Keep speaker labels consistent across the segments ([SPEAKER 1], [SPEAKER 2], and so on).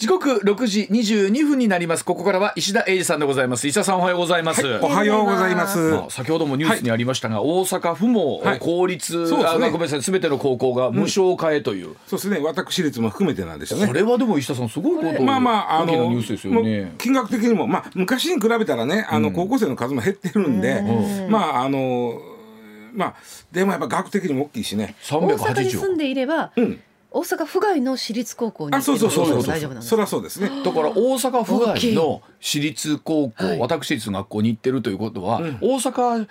[SPEAKER 1] 時刻六時二十二分になります。ここからは石田英二さんでございます。石田さんおはようございます、
[SPEAKER 2] はい、おはようございます、ま
[SPEAKER 1] あ、先ほどもニュースにありましたが、はい、大阪府も公立、はいね、ごめんなさいすべての高校が無償化へという、うん、
[SPEAKER 2] そうですね。私立も含めてなんですよね。
[SPEAKER 1] これはでも石田さんすごいことまあまああのニュースですよね。
[SPEAKER 2] 金額的にもまあ昔に比べたらねあの高校生の数も減ってるんで、うん、まああのまあでもやっぱ学的にも大きいしね。
[SPEAKER 3] 大阪に住んでいれば、うん大阪府外の私立高校に
[SPEAKER 2] あそうそうそうそう大丈夫なんです。そりゃそうですね。
[SPEAKER 1] だから大阪府外の私立高校、私立学校に行ってるということは、うん、大阪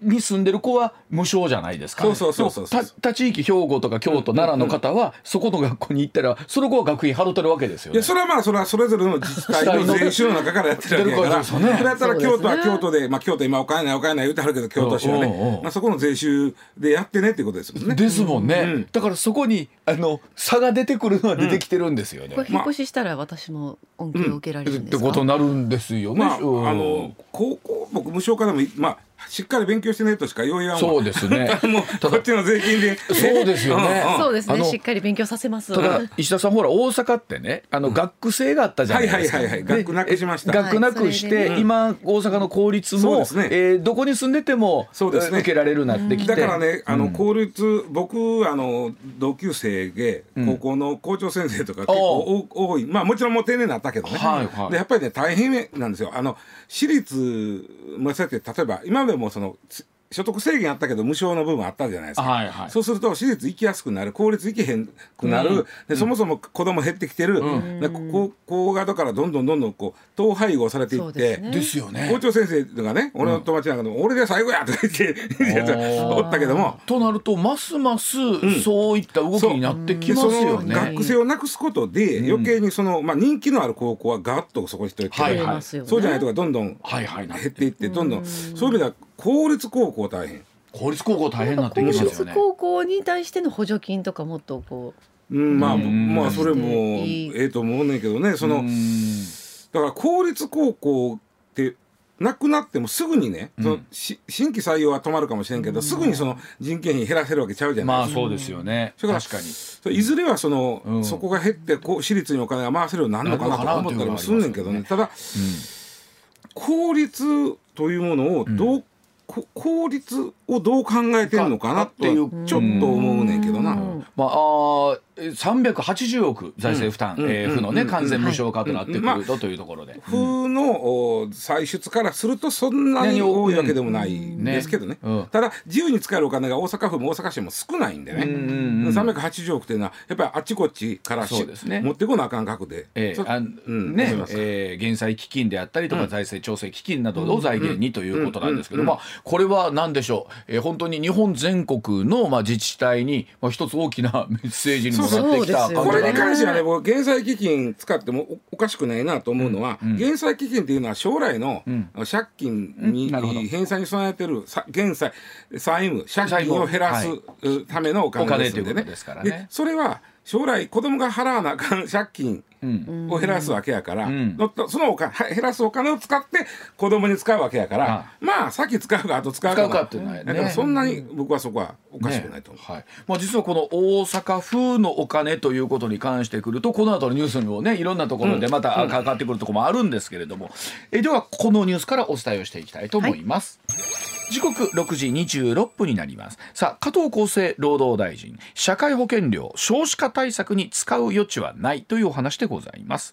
[SPEAKER 1] に住んでる子は無償じゃないですか、
[SPEAKER 2] そうそうそうそう
[SPEAKER 1] 他地域兵庫とか京都、奈良の方は、そこの学校に行ったらその子は学費払ってるわけですよ、ね、いや
[SPEAKER 2] それはまあそれはそれぞれの自治体の税収の中からやってるわけだから。それやったら京都は京都で、まあ、京都今お金ないお金ない言うてはるけど京都市はね、まあ、そこの税収でやってねっていうことですもんね。
[SPEAKER 1] ですもんね、うん、だからそこにあの差が出てくるのは出てきてるんですよね。
[SPEAKER 3] これ引っ越ししたら私も恩恵を受けられるんですか、
[SPEAKER 1] ってことになるんですよね。
[SPEAKER 2] まあ、あの高校僕無償化でもまあしっかり勉強してねとしか言わん
[SPEAKER 1] そうですね。
[SPEAKER 2] もうこっちの税金で。
[SPEAKER 1] そうですよね、
[SPEAKER 3] そうですね。しっかり勉強させます。
[SPEAKER 1] ただ石田さんほら大阪ってねあの学生があったじゃないですか、
[SPEAKER 2] はいはいはい学なくしました。
[SPEAKER 1] 学なくして、今大阪の公立も、ね。えどこに住んでてもそうです、ね、受けられるなってきて。
[SPEAKER 2] だからねあの公立、僕あの同級生で高校の校長先生とか結構多い。まあもちろんもう定年になったけどね、はいはい、でやっぱりね大変なんですよ。あの私立まあそうやって例えば今までもその所得制限あったけど無償の部分あったじゃないですか、はいはい、そうすると私立行きやすくなる公立行けへんくなる、うん、でそもそも子供減ってきてる、うん、で高校側からどんどんどんどんこう統廃合されていって
[SPEAKER 1] ですよね。
[SPEAKER 2] 校長先生がね俺の友達なんかでも、うん、俺で最後やとか言っておったけども。
[SPEAKER 1] となるとますますそういった動きになってきますよね、
[SPEAKER 2] 学生をなくすことで余計にその、まあ、人気のある高校はガーッとそこに人が来て、はいはい、そうじゃないとかどんどん減っていってどんどん。そういう意味では公立高校大変。
[SPEAKER 1] 公立高校大変なってきますよね。公立
[SPEAKER 3] 高校に対しての補助金とかもっとこ
[SPEAKER 2] う、うん、まあまあそれもええと思うねんけどね。そのだから公立高校ってなくなってもすぐにね、うん、その新規採用は止まるかもしれんけど、うん、すぐにその人件費減らせるわけちゃうじゃない。ですか。
[SPEAKER 1] まあそうですよね。
[SPEAKER 2] それから確かに。いずれはその、うん、そこが減ってこう私立にお金が回せるようになるのかなと思ったりもすんねんけどね。ただ、公立というものをどう効率をどう考えてるのかなっていうちょっと思うねんけどな。
[SPEAKER 1] まあ、あ380億財政負担、うん、えー、府のね完全無償化となってくるとというところで、
[SPEAKER 2] 府の歳出からするとそんなに多いわけでもないんですけどね,、ただ自由に使えるお金が大阪府も大阪市も少ないんでね、うんうん、380億っていうのはやっぱりあっちこっちからそうです、ね、持ってこなあかん額で、
[SPEAKER 1] えーあうんねえー、減災基金であったりとか財政調整基金などを財源にということなんですけども、これは何でしょう、えー、本当に日本全国の、まあ、自治体に、まあ、一つ大きな メッセージにもなってきた
[SPEAKER 2] これに関してはね僕減災基金使ってもおかしくないなと思うのは、うん。うん、減災基金っていうのは将来の借金に、返済に備えてる減災債務借金を減らすためのお金ですんでね。でそれは将来子供が払わなあかん借金を減らすわけやから、うん、そのお金減らすお金を使って子供に使うわけやから、まあ先使うかあと使うか
[SPEAKER 1] かっていうのはね。だから
[SPEAKER 2] そんなに僕はそこはおかしくないと思う、
[SPEAKER 1] ね、はい。まあ、実はこの大阪府のお金ということに関してくるとこの後のニュースにもねいろんなところでまたかかってくるところもあるんですけれども、うん、えではこのニュースからお伝えをしていきたいと思います。はい時刻6時26分になります。さあ加藤厚生労働大臣社会保険料少子化対策に使う余地はないというお話でございます。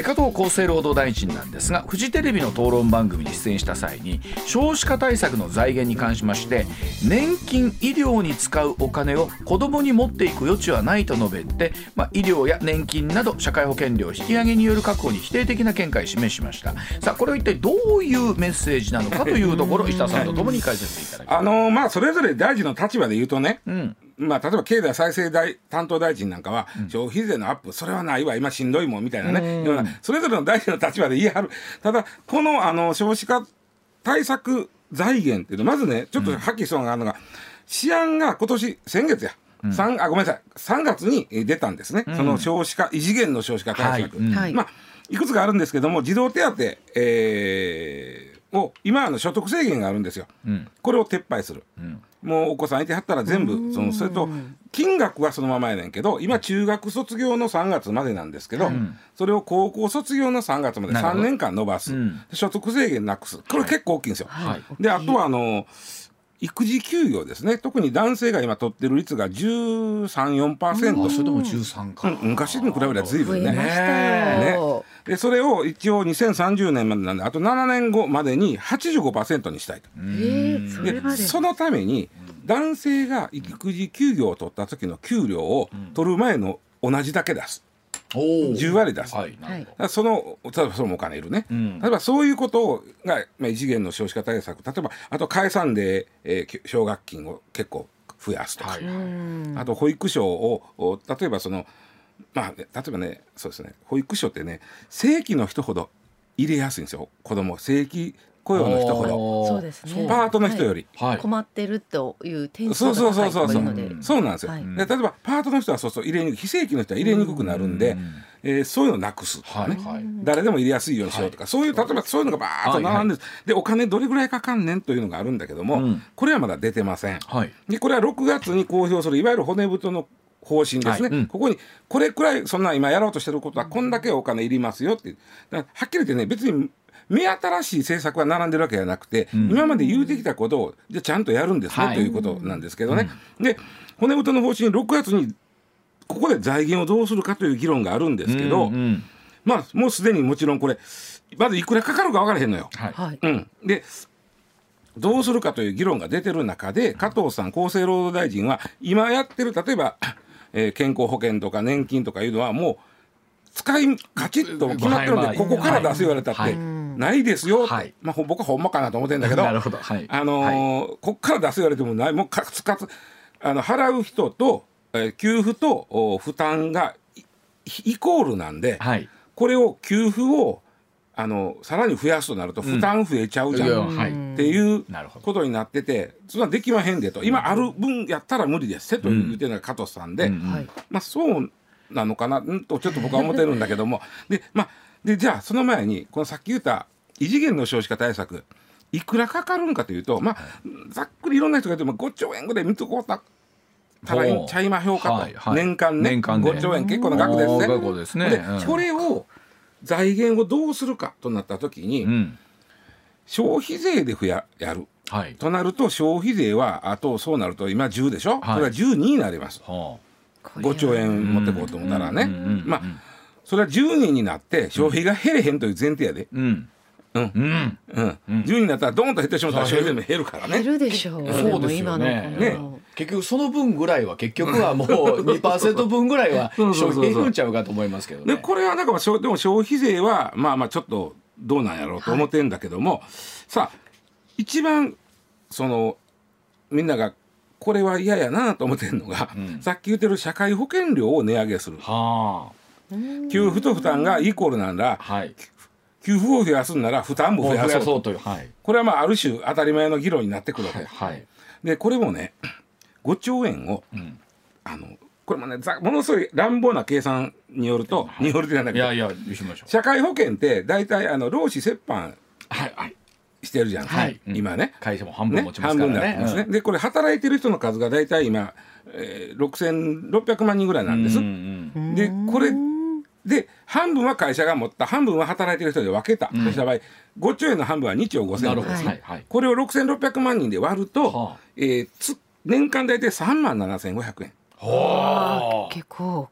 [SPEAKER 1] 加藤厚生労働大臣なんですがフジテレビの討論番組に出演した際に少子化対策の財源に関しまして年金医療に使うお金を子どもに持っていく余地はないと述べて、まあ、医療や年金など社会保険料引き上げによる確保に否定的な見解を示しました。さあこれは一体どういうメッセージなのかというところ石田さんとともに解説い。ただきます。あのー、
[SPEAKER 2] まあそれぞれ大臣の立場で言うとね、うん。まあ、例えば経済再生大担当大臣なんかは、消費税のアップ、それはないわ、今しんどいもんみたいなね、ような、それぞれの大臣の立場で言い張る。ただ、このあの少子化対策財源っていうのまずね、ちょっとはっきりそうなのが、試案が今年、先月や。うん、あごめんなさい。3月に出たんですね、うん、その少子化異次元の少子化対策、はい、まあいくつかあるんですけども児童手当、えを今あの所得制限があるんですよ、うん、これを撤廃する、うん、もうお子さんいてはったら全部そのそれと金額はそのままやねんけど今中学卒業の3月までなんですけど、うん、それを高校卒業の3月まで3年間延ばす、所得制限なくす。これ結構大きいんですよ。はい、であとはあの育児休業ですね。特に男性が今取ってる率が1314%
[SPEAKER 1] それでも13か、
[SPEAKER 2] うん、昔に比べれば随分ね。ねでそれを一応2030年までなんであと7年後までに85%にしたいと。で。そのために男性が育児休業を取った時の給料を取る前の同じだけ出す。10割出す、はい、その例えばそのお金いるね、うん、例えばそういうことが、まあ、異次元の少子化対策例えばあと解散で、えー、奨学金を結構増やすとか、はい、あと保育所を例えばそのまあ、例えばねそうですね。保育所ってね正規の人ほど入れやすいんですよ。子供。正規雇用の人ほど。
[SPEAKER 3] そうですね。
[SPEAKER 2] パートの人より、
[SPEAKER 3] はい、困ってるという点数が高いそうそうそうそう
[SPEAKER 2] そう。なんですよ、はい、で例えばパートの人はそうそう入れにくい。非正規の人は入れにくくなるんで、うん。えー、そういうのをなくす、ね、はいはい、誰でも入れやすいようにしようとか、はい、そういう例えばそういうのがバーッと並んで、はいはい、でお金どれぐらいかかんねんというのがあるんだけども、うん、これはまだ出てません、はい、でこれは6月に公表するいわゆる骨太の方針ですね、はい。うん、ここにこれくらいそんな今やろうとしてることはこんだけお金いりますよって。はっきり言ってね別に目新しい政策が並んでるわけじゃなくて、うん、今まで言うてきたことをじゃちゃんとやるんですね、はい、ということなんですけどね。うん、で骨太の方針6月にここで財源をどうするかという議論があるんですけど、うんうん、まあもうすでにもちろんこれまずいくらかかるか分からへんのよ。はい。うん、でどうするかという議論が出てる中で加藤さん厚生労働大臣は今やってる例えば、えー、健康保険とか年金とかいうのはもう使いカチッと決まってるんで、ここから出す言われたって、ないですよ、はい、まあ、僕はほんまかなと思ってんだけど。なるほど、はい、あのこっから出す言われてもない。もうかつかつあの払う人と、えー、給付とお負担がイコールなんで、はい、これを給付をあのさらに増やすとなると負担増えちゃうじゃん、うん、っていうことになっててそんなできまへんでと。今ある分やったら無理ですせと言ってるのが加藤さんで、うん、まあそうなのかなとちょっと僕は思ってるんだけども。でまあでじゃあその前にこのさっき言った異次元の少子化対策いくらかかるんかというとまあざっくりいろんな人が言っても5兆円ぐらい見つこうたたらいいんちゃいましょうかと、はいはい、年間ね。年間5兆円結構な額ですね。ですね、で、これを財源をどうするかとなった時に、うん、消費税で増ややる、はい、となると消費税はあとそうなると今10でしょ、はい、これは12になります。はあ。5兆円持ってこうと思ったらね。まあそれは10人になって消費が減れへんという前提やで。うんうん。うん。うん、10人になったらドンと減ってしまったら消費税も減るからね。
[SPEAKER 3] 減るでしょう。
[SPEAKER 1] そうですよね。ね。結局その分ぐらいは結局はもう 2%分ぐらいは消費減るんちゃうかと思いますけどね。
[SPEAKER 2] でこれはなんかでも消費税はまあまあちょっとどうなんやろうと思ってんだけども、はい、さあ一番そのみんながこれは嫌やなと思ってるのが、うん、さっき言ってる社会保険料を値上げする。はあ、給付と負担がイコールなんだ、はい、給付を増やすんなら負担も増やそうと。いう、はい、これはまあある種当たり前の議論になってくるわけ、はい、でこれもね5兆円を、うん、あのこれもねものすごい乱暴な計算によると、はい、によるってなんだけど社会保険って大体あの労使折半、はいはい、してるじゃん、はい、今ね。
[SPEAKER 1] 会社も半分持ちますからね。
[SPEAKER 2] ね半分ね、うん、でこれ働いてる人の数が大体今、えー、6600万人ぐらいなんです、うんうん、でこれで半分は会社が持った半分は働いてる人で分けた、うん、とした場合5兆円の半分は2兆5000億です、はい。はい、これを6600万人で割ると、はあ、えー、つ年間大体3万7500円。
[SPEAKER 3] はあ、結構。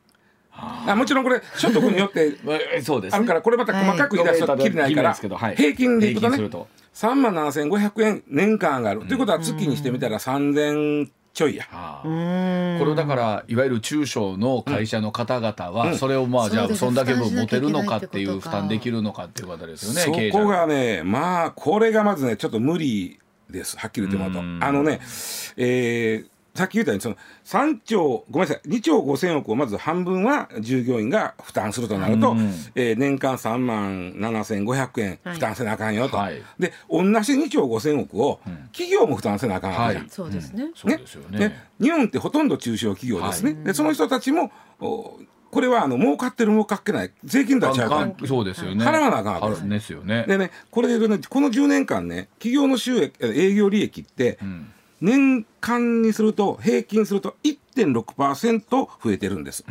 [SPEAKER 2] あもちろんこれ所得によって そうです、あるからこれまた細かく言い出すときりないから、平均でいくとね3万7500円年間上がる、ということは月にしてみたら3000ちょいや、は
[SPEAKER 1] あ、これだからいわゆる中小の会社の方々は、それをまあじゃあそんだけ分持てるのかっていう負担できるのかっていうことですよ
[SPEAKER 2] ねそこがねまあこれがまずねちょっと無理です。はっきり言ってもらうと。あのねえー、さっき言ったようにその3兆ごめんなさい2兆5,000億をまず半分は従業員が負担するとなると、うん、えー、年間3万7,500円負担せなあかんよと、はい、で同じ2兆5,000億を企業も負担せなあかんわけじゃん、はい、そうですね。ね。ね。日本ってほとんど中小企業ですね、はい、でその人たちもこれはあの儲かってる儲かってない税金とは違うから。
[SPEAKER 1] そうですよね。
[SPEAKER 2] 払わなあかんわけ
[SPEAKER 1] ですよね。
[SPEAKER 2] でねこれで言うとねこの10年間ね企業の収益営業利益って、年間にすると平均すると1.6%増えてるんです、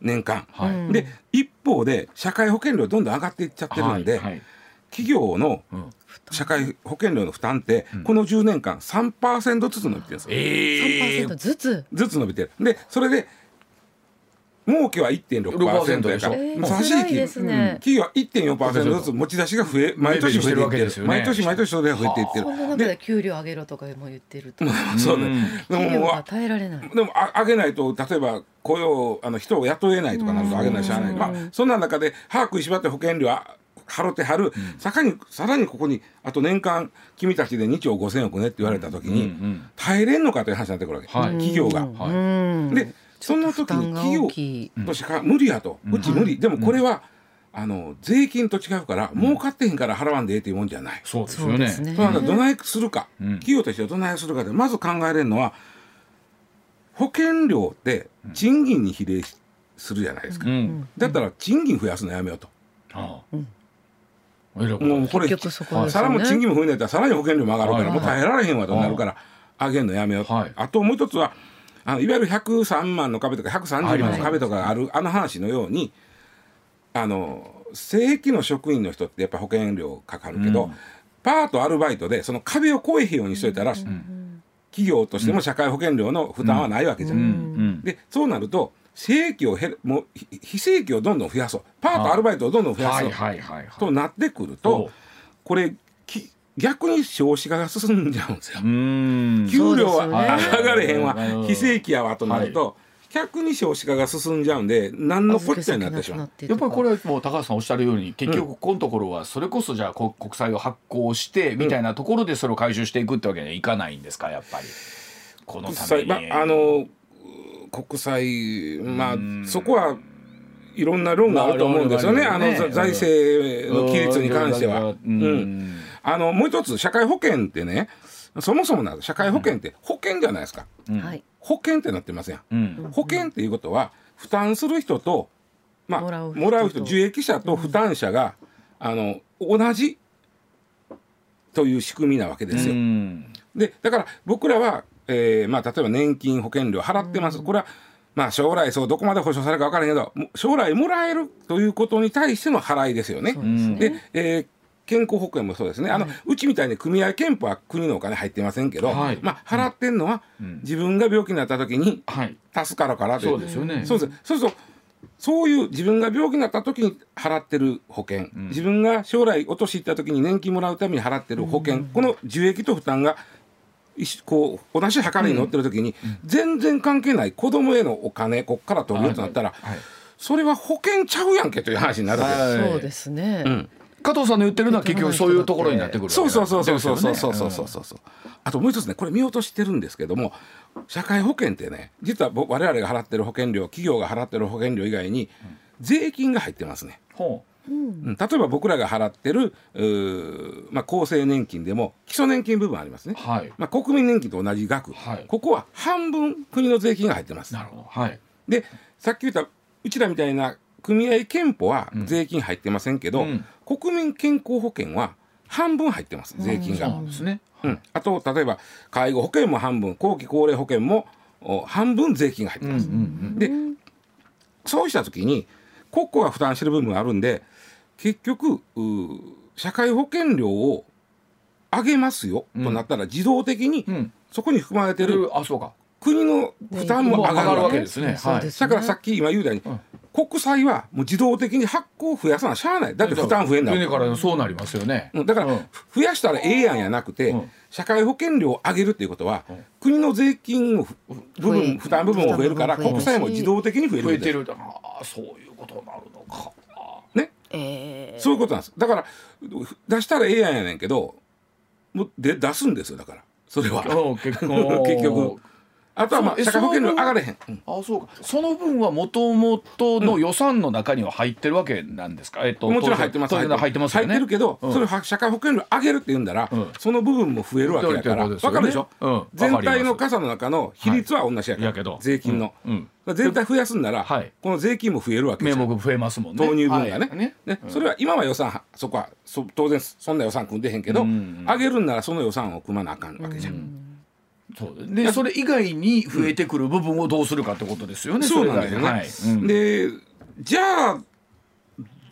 [SPEAKER 2] 年間、はい、で一方で社会保険料どんどん上がっていっちゃってるんで、はいはい、企業の社会保険料の負担って、この10年間3%ずつ伸びてるんですよ、
[SPEAKER 3] えー、3%ずつ？
[SPEAKER 2] ずつ伸びてる。でそれで儲けは1.6%やから、えー、差し引き、ね、企業は1.4%ずつ持ち出しが増え毎年増えていってる、ね、毎年毎年それが増えていってる。
[SPEAKER 3] そんな中で給料上げろとかも言ってると。
[SPEAKER 2] そうね。
[SPEAKER 3] でも耐えられない。
[SPEAKER 2] でもあ上げないと例えば雇用あの人を雇えないとかなると上げないしゃあない。まあそんな中で把握しばって保険料は払ってはる、うん、さらにさらにここにあと年間君たちで2兆5,000億ねって言われた時に、耐えれんのかという話になってくるわけ、はい、企業が。はい、でその時に企業としか無理やと、うち無理、でもこれは、あの税金と違うから、儲かってへんから払わんでええっていうもんじゃない。
[SPEAKER 1] そうですよね。そう
[SPEAKER 2] なんだどないするか、企業としてはどないするかでまず考えれるのは保険料って賃金に比例するじゃないですか。だったら賃金増やすのやめようと。ああ。もうこれさらも賃金も増えないったらさらに保険料も上がるから、もう耐えられへんわとなるから上げるのやめよう、あともう一つはあのいわゆる103万の壁とか130万の壁とかあるあの話のようにあの正規の職員の人ってやっぱ保険料かかるけど、うん、パートアルバイトでその壁を越えへんようにしといたら、うん、企業としても社会保険料の負担はないわけじゃん。うん、でそうなると正規を減るもう非正規をどんどん増やそう。パートアルバイトをどんどん増やそう、となってくるとこれ逆に少子化が進んじゃうんですよ。給料は上がれへんわ。非正規やわとなると、逆に少子化が進んじゃうんで何のこっちゃになってしまう。
[SPEAKER 1] やっぱりこれはもう高橋さんおっしゃるように結局このところはそれこそじゃあ国債を発行してみたいなところでそれを回収していくってわけにはいかないんですか？やっぱり。このために。ま
[SPEAKER 2] あの国債まあそこはいろんな論があると思うんですよね、あの財政の規律に関しては。うんあのもう一つ社会保険ってねそもそもな社会保険って保険じゃないですか、うん、保険ってなってますやん、うん、保険っていうことは負担する人とまあもらう人受益者と負担者が、うん、あの同じという仕組みなわけですよ。でだから僕らは、えーまあ、例えば年金保険料払ってます、これはまあ将来そうどこまで保証されるか分からへんけど将来もらえるということに対しての払いですよね。で、ね、えー健康保険もそうですね、あの、うちみたいに組合憲法は国のお金入ってませんけど、はい、まあ、払ってんのは、自分が病気になった時に助かるから
[SPEAKER 1] で、そうですよね。
[SPEAKER 2] そうです。そうするとそういう自分が病気になった時に払ってる保険、うん、自分が将来お年いった時に年金もらうために払ってる保険、うん、この受益と負担がこう同じ計りに乗ってる時に、全然関係ない子供へのお金こっから取るようとなったら、はい。はい、それは保険ちゃうやんけという話になるわけです。
[SPEAKER 3] そうですね、
[SPEAKER 1] うん加藤さんの言ってるのは結局そういうところになってくる
[SPEAKER 2] そうそうそうそうそうそうそうそうそうそうあともう一つねこれ見落としてるんですけども社会保険ってね実は我々が払ってる保険料企業が払ってる保険料以外に税金が入ってますね。うん、例えば僕らが払ってるまあ、厚生年金でも基礎年金部分ありますね、はい、まあ、国民年金と同じ額、はい、ここは半分国の税金が入ってます。なるほどはい、でさっき言ったうちらみたいな組合憲法は税金入ってませんけど、うん、国民健康保険は半分入ってます税金が。うん、ですね、うん、あと例えば介護保険も半分後期高齢保険も半分税金が入ってます。でそうした時に国庫が負担してる部分があるんで結局社会保険料を上げますよ、となったら自動的にそこに含まれてる、あそうか国の負担も上がるわけですね。はい、だからさっき今言うたように、国債はもう自動的に発行増やさなしゃあない。だって負担増えんだ
[SPEAKER 1] からそうなりますよね、
[SPEAKER 2] だから増やしたらええやんやなくて、社会保険料を上げるっていうことは、国の税金の部分負担部分も増えるから国債も自動的に増える増え
[SPEAKER 1] てるああそういうことになるのか。
[SPEAKER 2] ね、えー、そういうことなんです。だから出したらええやんやねんけどもうで出すんですよだから。それは。結局あとはまあ社会保険料上がれへん。
[SPEAKER 1] あそうか。その分はもともとの予算の中には入ってるわけなんですか？えっと
[SPEAKER 2] もちろん入ってます。
[SPEAKER 1] 入ってます
[SPEAKER 2] よね。入ってるけど、それ社会保険料上げるって言うんだら、その部分も増えるわけだから。わかるでしょ。全体の傘の中の比率は同じやから。税金の。全体増やすんなら、この税金も増えるわけ
[SPEAKER 1] 名目増えますもんね。
[SPEAKER 2] 投入分がね。ね、それは今は予算そこは当然そんな予算組んでへんけど、上げるんならその予算を組まなあかんわけじゃん。
[SPEAKER 1] そう。でそれ以外に増えてくる部分をどうするかってことですよね。
[SPEAKER 2] そうなんですよね。はい、でじゃあ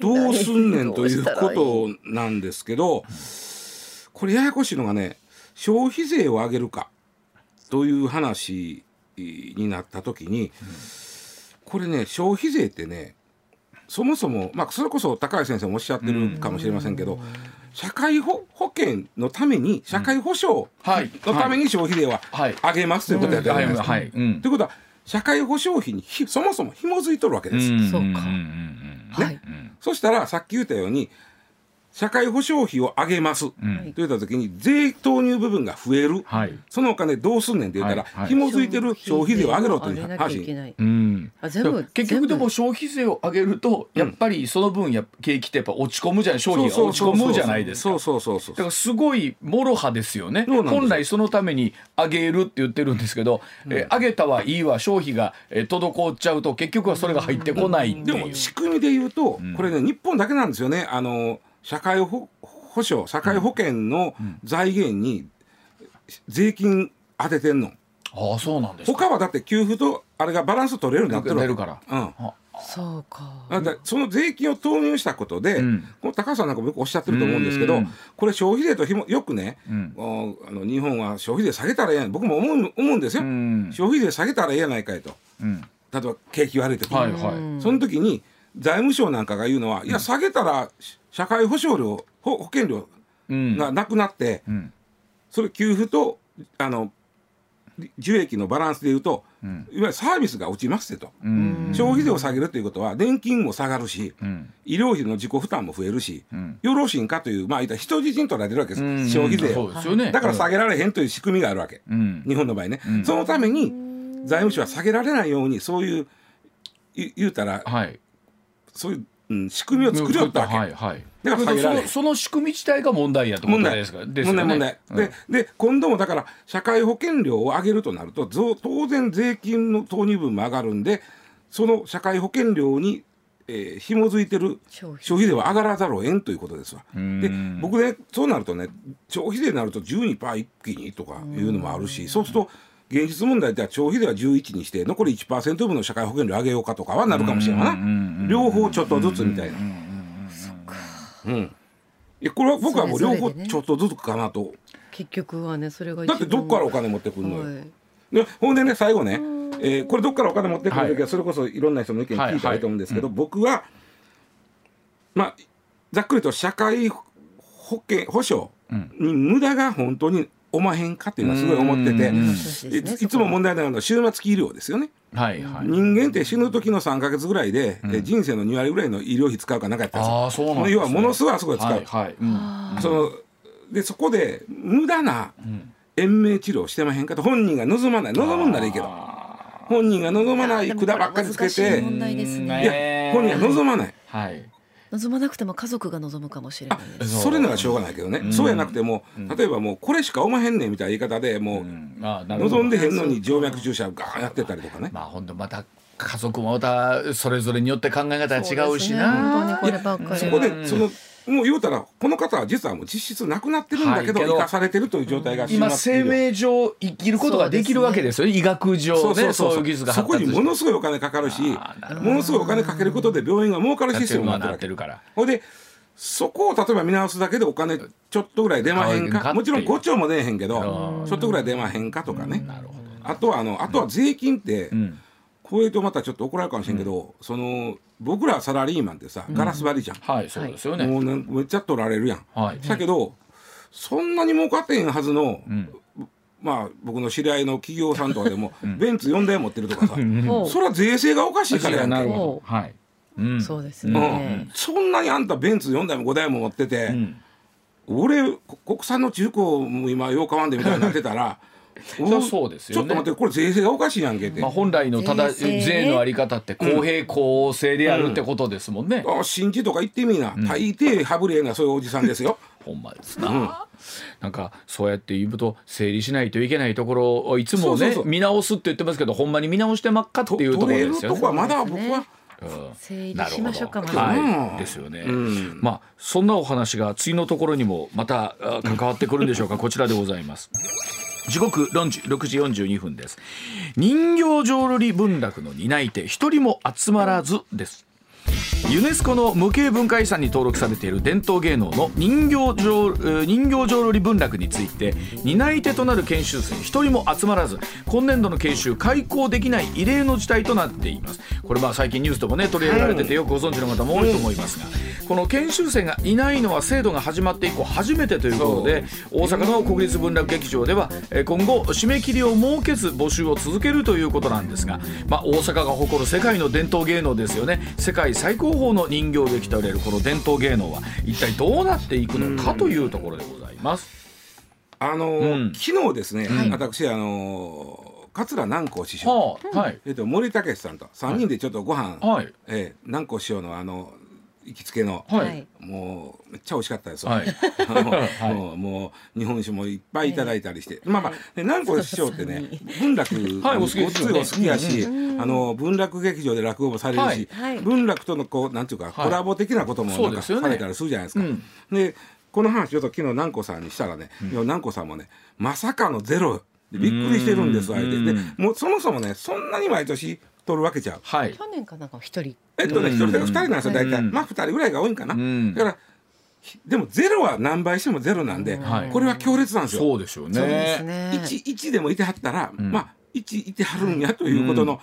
[SPEAKER 2] どうすんねんということなんですけどこれややこしいのがね消費税を上げるかという話になった時に、これね消費税ってねそもそも、まあ、それこそ高橋先生もおっしゃってるかもしれませんけど、社会保険のために社会保障のために消費税は上げますということやってるん。ですか。とい。うことは社会保障費にそもそも紐づいとるわけです。
[SPEAKER 3] そうか、
[SPEAKER 2] ね、そしたらさっき言ったように社会保障費を上げます、うん、と言った時に税投入部分が増える、はい、そのお金どうすんねんって言ったら、はい。はい、紐づいてる消費税を上げろという話、
[SPEAKER 1] うん、結局でも消費税を上げるとやっぱりその分や景気ってやっぱ落ち込むじゃない消費が落ち込むじゃないですか。
[SPEAKER 2] そうそうそう
[SPEAKER 1] だからすごいもろはですよね。本来そのために上げるって言ってるんですけど、うん、え上げたはいいわ消費が、え滞っちゃうと結局はそれが入ってこないでも
[SPEAKER 2] 仕組みで言うと、これね日本だけなんですよね。あの社会保障社会保険の財源に税金当ててんの、
[SPEAKER 1] ああそうなんです
[SPEAKER 2] 他はだって給付とあれがバランス取れるようになって
[SPEAKER 1] るから、
[SPEAKER 2] うん、
[SPEAKER 3] そうか。
[SPEAKER 2] だその税金を投入したことで、うん、この高橋さんなんかもよくおっしゃってると思うんですけど、これ消費税とひもよくね、うん、あの日本は消費税下げたらええやん。僕も思う思うんですよ、うん、消費税下げたらええやないかいと、例えば景気悪い時に、はいはい、その時に財務省なんかが言うのは、いや下げたら社会保障料保険料がなくなって、うん、それ給付とあの受益のバランスでいうと、うん、いわゆるサービスが落ちますと、消費税を下げるということは年金も下がるし、うん、医療費の自己負担も増えるし、うん、よろしいんかというまあ人質に取られてるわけです、消費税を、ね、だから下げられへんという仕組みがあるわけ、日本の場合ね、そのために財務省は下げられないようにそういう言うたら、はい、そういう、うん、仕組みを作りよったわけ。はいはい。
[SPEAKER 1] だからそのその仕組み自体が問題やと問題。ですから問題
[SPEAKER 2] 問題、うん、でで今度もだから社会保険料を上げるとなると当然税金の投入分も上がるんでその社会保険料にえー、紐づいてる消費税。は上がらざるをえんということですわ。で僕ねそうなるとね消費税になると12%一気にとかいうのもあるしそうすると現実問題では消費税は11にして残り1%分の社会保険料上げようかとかはなるかもしれな。いな両方ちょっとずつみたいな。うん、いやこれは僕はもう両方ちょっとずつかなと。
[SPEAKER 3] 結局はねそれが
[SPEAKER 2] だってどっからお金持ってくるのよ。はい、でほんでね最後ね、えー、これどっからお金持ってくる時はそれこそいろんな人の意見聞いたらいいと思うんですけど、僕はまあざっくりと社会保険保障に無駄が本当におまへんかっていうのはすごい思ってて、いつも問題なのは終末期医療ですよね。はいはい、人間って死ぬ時の3か月ぐらいで、うん、人生の2割ぐらいの医療費使うかなかったんですよ。要はものすごいあそこで使う。はいはい。うん、そのでそこで無駄な延命治療してまへんかと本人が望まない。望むんならいいけど。本人が望まない管ばっかりつけていや本人が望まない。はい
[SPEAKER 3] 望まなくても家族が望むかもしれない。
[SPEAKER 2] それならしょうがないけどね、うん、そうやなくても、うん、例えばもうこれしかおまへんねんみたいな言い方でもう、うん、望んでへんのに静脈注射ガーやってたりとかね。
[SPEAKER 1] まあ本当また家族もまたそれぞれによって考え方が違うしな。
[SPEAKER 2] そ、ね、こでそのもう言うたらこの方は実はもう実質なくなってるんだけど、はい、生かされてるという状態が
[SPEAKER 1] 今生命上生きることができるわけですよ、ね、医学上ねそうそうそう。
[SPEAKER 2] そこにものすごいお金かかるしものすごいお金かけることで病院が儲かるシステムになってるから。ほいでそこを例えば見直すだけでお金ちょっとぐらい出まへんかもちろん5兆も出えへんけどちょっとぐらい出まへんかとかね、あとはあのあとは税金って、うんこういうとまたちょっと怒られるかもしれんけど、うん、その僕らサラリーマンってさガラス張りじゃん、
[SPEAKER 1] はいそうですよね。
[SPEAKER 2] もうねめっちゃ取られるやん、はい、だけどそんなに儲かってへんはずの、まあ僕の知り合いの企業さんとかでも、ベンツ4台持ってるとかさ、それは税制がおかしいからやんけ。
[SPEAKER 3] はい、うん、そうですね、
[SPEAKER 2] うん、そんなにあんたベンツ4台も5台も持ってて、俺国産の中古も今よう買わんでみたいになってたら
[SPEAKER 1] そうですよ
[SPEAKER 2] ね。ちょっと待ってこれ税制がおかしいやんけって、
[SPEAKER 1] まあ、本来のただ税のあり方って公平公正でやるってことですもんね、
[SPEAKER 2] うん、新地とか言ってみな、大抵はぶれなそういうおじさんですよ。
[SPEAKER 1] ほんまですな、うん、なんかそうやって言うと整理しないといけないところをいつもね見直すって言ってますけどほんまに見直してまっかっていうところですよね。
[SPEAKER 2] まだ僕は。
[SPEAKER 3] 整理しましょうか、
[SPEAKER 1] はい、ですよね、うん、まあそんなお話が次のところにもまた関わってくるんでしょうか。こちらでございます時刻6時42分です。人形浄瑠璃文楽の担い手一人も集まらずです。ユネスコの無形文化遺産に登録されている伝統芸能の人形浄人形浄瑠璃文楽について担い手となる研修生一人も集まらず今年度の研修開講できない異例の事態となっています。これまあ最近ニュースとかね取り上げられててよくご存知の方も多いと思いますが、この研修生がいないのは制度が始まって以降初めてということで大阪の国立文楽劇場では今後締め切りを設けず募集を続けるということなんですが、まあ、大阪が誇る世界の伝統芸能ですよね。世界最高峰の人形劇と言われるこの伝統芸能は一体どうなっていくのかというところでございます。
[SPEAKER 2] あのーうん、昨日ですね、はい、私あのー、桂南光師匠、はい、えっと森武さんと3人でちょっとご飯、はい、えー、南光師匠のあの行きつけの、はい、もうめっちゃ美味しかったです。はい、もうもう日本酒もいっぱいいただいたりして、まあまあ、ね、南光師匠ってね文楽、はい、お好きお好きやし、あの文楽劇場で落語もされるし、文楽とのこうなんていうか、コラボ的なこともなんかされたりするじゃないですか。でこの話ちょっと昨日南光さんにしたらね、うん、南光さんもねまさかのゼロびっくりしてるんです相手でもうそもそもねそんなに毎年取るわけじゃん。
[SPEAKER 3] はい、去年かなんか一人。
[SPEAKER 2] えっとね一人で二人なんですよ大体、まあ二人ぐらいが多いんかな。だからでもゼロは何倍してもゼロなんで、これは強烈なんですよ。
[SPEAKER 1] そうでしょうね。
[SPEAKER 2] 一一でもいてはったら、まあ一いてはるんやということの、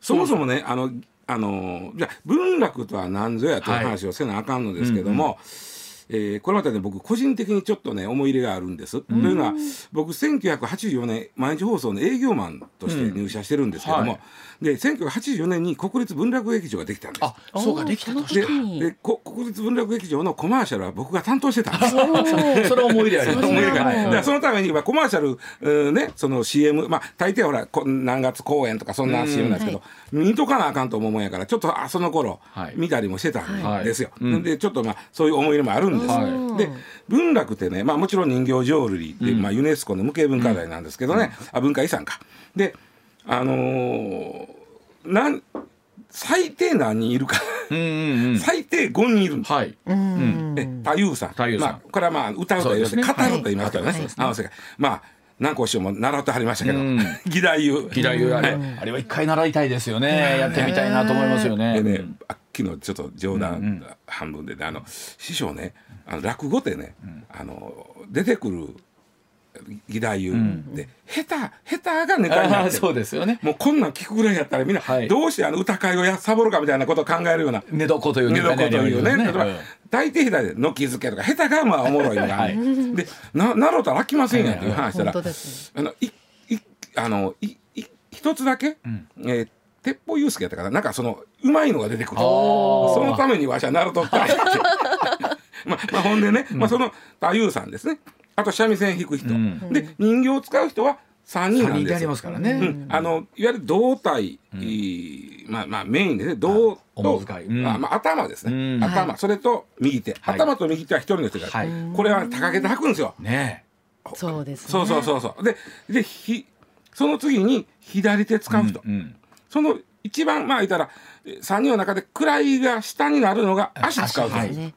[SPEAKER 2] そもそもねあのあのじゃ文楽とは何ぞやという話をせなあかんのですけども。えー、これまたね僕個人的にちょっとね思い入れがあるんです。というのは僕1984年毎日放送の営業マンとして入社してるんですけども、うんはい、で1984年に国立文楽劇場ができたんです。あ
[SPEAKER 1] そうかできた
[SPEAKER 2] でで国立文楽劇場のコマーシャルは僕が担当してたんです。
[SPEAKER 1] それ思い入れありますね。
[SPEAKER 2] はい、そのためにはコマーシャル、うねその CM まあ大抵ほら何月公演とかそんな CM なんですけど、見とかなあかんと思うもんやからちょっとあその頃、見たりもしてたんですよ。でちょっとまあそういう思い入れもあるんです。はい、で文楽ってね、まあ、もちろん人形浄瑠璃って、うん、まあ、ユネスコの無形文化財なんですけどね、うん、あ文化遺産か。であのー、なん最低何人いるか 最低5人いるんです。はい。え、太夫さん。太夫さん。まあ、これはまあ、歌うと言いますね。語ると言いますからね。合わせが。まあ、南光師匠も習ってはりましたけど、義太夫。
[SPEAKER 1] 義太夫あれ、あれは一回習いたいですよね。やってみたいなと思いますよね。
[SPEAKER 2] でね、昨日ちょっと冗談半分でね、あの師匠ね、あの落語ってね、あの出てくる義太夫、うん、で下手下手がネタになって
[SPEAKER 1] そうですよね。
[SPEAKER 2] もうこんなん聞くぐらいやったらみんな、はい、どうしてあの歌会をやサボるかみたいなことを考えるような。
[SPEAKER 1] 寝床という
[SPEAKER 2] 寝床というね、ね、大抵下手でのき付けとか下手がまあおもろいのが、はい、でななろうたら飽きませんやんっていう話したら、あのいいあのいい一つだけ、うん、えー鉄砲祐介やったからなんかそのうまいのが出てくる。そのためにわしはなるとったいって。まあ、まあ、ほんでね、まあ、その太夫さんですね。あと三味線弾く人、うん、で人形を使う人は3人なんです
[SPEAKER 1] ありますからね、う
[SPEAKER 2] ん、あのいわゆる胴体、うん、まあまあメインでね胴と、あまあ、頭ですね、頭。それと右手、はい、頭と右手は一人の人が、はい、これは高げて吐くんですよ。
[SPEAKER 1] ね
[SPEAKER 3] そうです、ね、
[SPEAKER 2] そうそうそうそう。ででひその次に左手使う人、うんうん、その一番まあ言ったら3人の中で位が下になるのが足使う人、はい、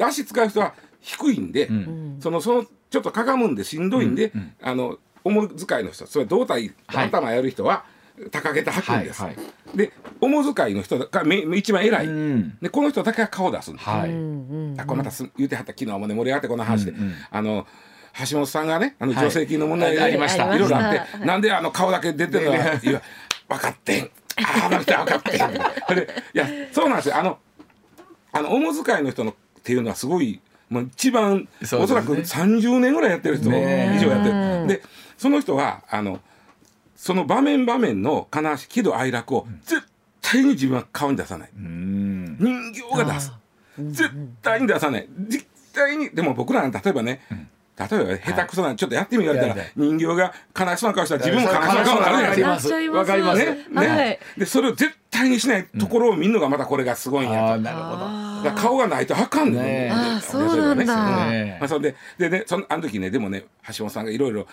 [SPEAKER 2] 足使う人は低いんで、うん、そのそのちょっとかがむんでしんどいんで、うんうん、あの重使いの人それ胴体頭やる人は高げて吐くんです、はいはい、で重使いの人がめ一番偉い、うん、でこの人だけは顔出すんです、はい、あこれまた言うてはった昨日もね盛り上がってこの話で、うんうん、あの橋本さんがねあの助成金の問題ありました、いろいろあって、なんであの顔だけ出てるのか分かってんああの人分かってんでいやそうなんですよあのあの重使いの人のっていうのはすごいもう一番、ね、おそらく30年ぐらいやってる人以上やってる。でその人はあのその場面場面の悲し喜怒哀楽を絶対に自分は顔に出さない。人形が出す。絶対に出さない。絶対にでも僕ら例えばね、例えば下手くそな、ちょっとやってみようったら人形が悲しそうな顔したら自分も悲しそうな顔になるじゃないですか。
[SPEAKER 3] わかります。ね。
[SPEAKER 2] ね、でそれを絶対にしないところを見るのがまたこれがすごいんやと。
[SPEAKER 1] なるほ
[SPEAKER 2] ど。顔がないとあかん
[SPEAKER 3] ね。あそうなんだ。
[SPEAKER 2] まあそれででねそのあの時ねでもね橋本さんがいろいろ